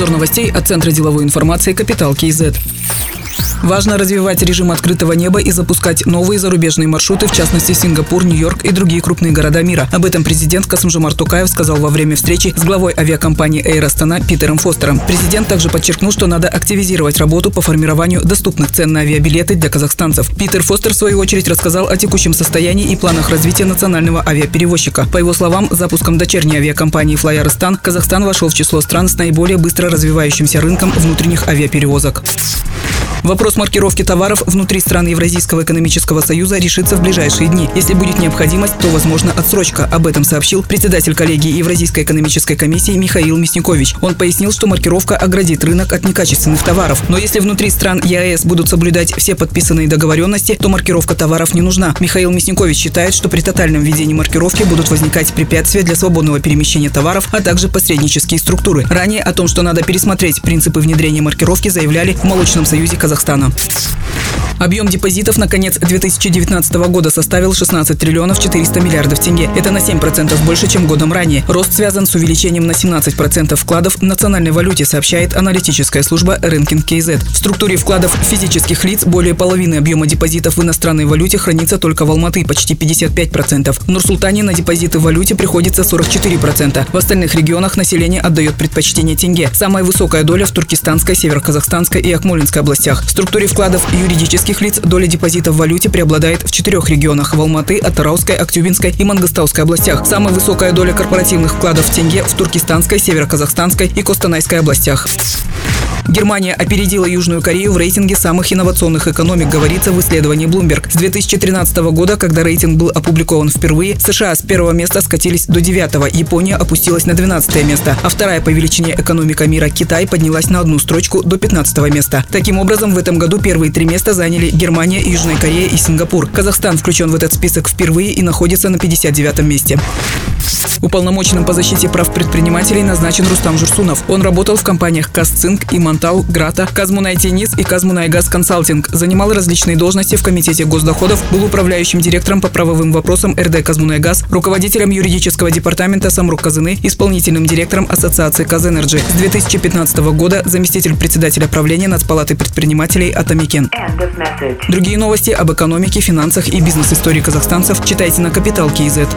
Обзор новостей от Центра деловой информации «Капитал КИЗ». Важно развивать режим открытого неба и запускать новые зарубежные маршруты, в частности Сингапур, Нью-Йорк и другие крупные города мира. Об этом президент Касымжумар Тукаев сказал во время встречи с главой авиакомпании Air Astana Питером Фостером. Президент также подчеркнул, что надо активизировать работу по формированию доступных цен на авиабилеты для казахстанцев. Питер Фостер, в свою очередь, рассказал о текущем состоянии и планах развития национального авиаперевозчика. По его словам, запуском дочерней авиакомпании Flyarastan Казахстан вошел в число стран с наиболее быстро развивающимся рынком внутренних авиаперевозок. Вопрос маркировки товаров внутри стран Евразийского экономического союза решится в ближайшие дни. Если будет необходимость, то возможно отсрочка. Об этом сообщил председатель коллегии Евразийской экономической комиссии Михаил Мясникович. Он пояснил, что маркировка оградит рынок от некачественных товаров. Но если внутри стран ЕАЭС будут соблюдать все подписанные договоренности, то маркировка товаров не нужна. Михаил Мясникович считает, что при тотальном введении маркировки будут возникать препятствия для свободного перемещения товаров, а также посреднические структуры. Ранее о том, что надо пересмотреть принципы внедрения маркировки, заявляли в Молочном союзе Казахстана Казахстана. Объем депозитов на конец 2019 года составил 16 триллионов 400 миллиардов тенге. Это на 7% больше, чем годом ранее. Рост связан с увеличением на 17% вкладов в национальной валюте, сообщает аналитическая служба Рынкинг КЗ. В структуре вкладов физических лиц более половины объема депозитов в иностранной валюте хранится только в Алматы, почти 55%. В Нур-Султане на депозиты в валюте приходится 44%. В остальных регионах население отдает предпочтение тенге. Самая высокая доля в Туркестанской, Северо-Казахстанской и Акмолинской областях. В структуре вкладов юридических лиц доля депозитов в валюте преобладает в четырех регионах – в Алматы, Атырауской, Актюбинской и Мангостауской областях. Самая высокая доля корпоративных вкладов в тенге в Туркестанской, Северо-Казахстанской и Костанайской областях. Германия опередила Южную Корею в рейтинге самых инновационных экономик, говорится в исследовании Bloomberg. С 2013 года, когда рейтинг был опубликован впервые, США с первого места скатились до девятого, Япония опустилась на 12 место, а вторая по величине экономика мира Китай поднялась на одну строчку до 15 места. Таким образом, в этом году первые три места заняли Германия, Южная Корея и Сингапур. Казахстан включен в этот список впервые и находится на 59 месте. Уполномоченным по защите прав предпринимателей назначен Рустам Журсунов. Он работал в компаниях «Казцинк», «Имантал», «Грата», «КазМунайТениз» и «КазМунайГаз Консалтинг». Занимал различные должности в Комитете госдоходов, был управляющим директором по правовым вопросам РД «КазМунайГаз», руководителем юридического департамента «Самрук-Казына», исполнительным директором Ассоциации «KazEnergy». С 2015 года заместитель председателя правления Нацпалаты предпринимателей «Атамекен». Другие новости об экономике, финансах и бизнес-истории казахстанцев читайте на Kapital.kz.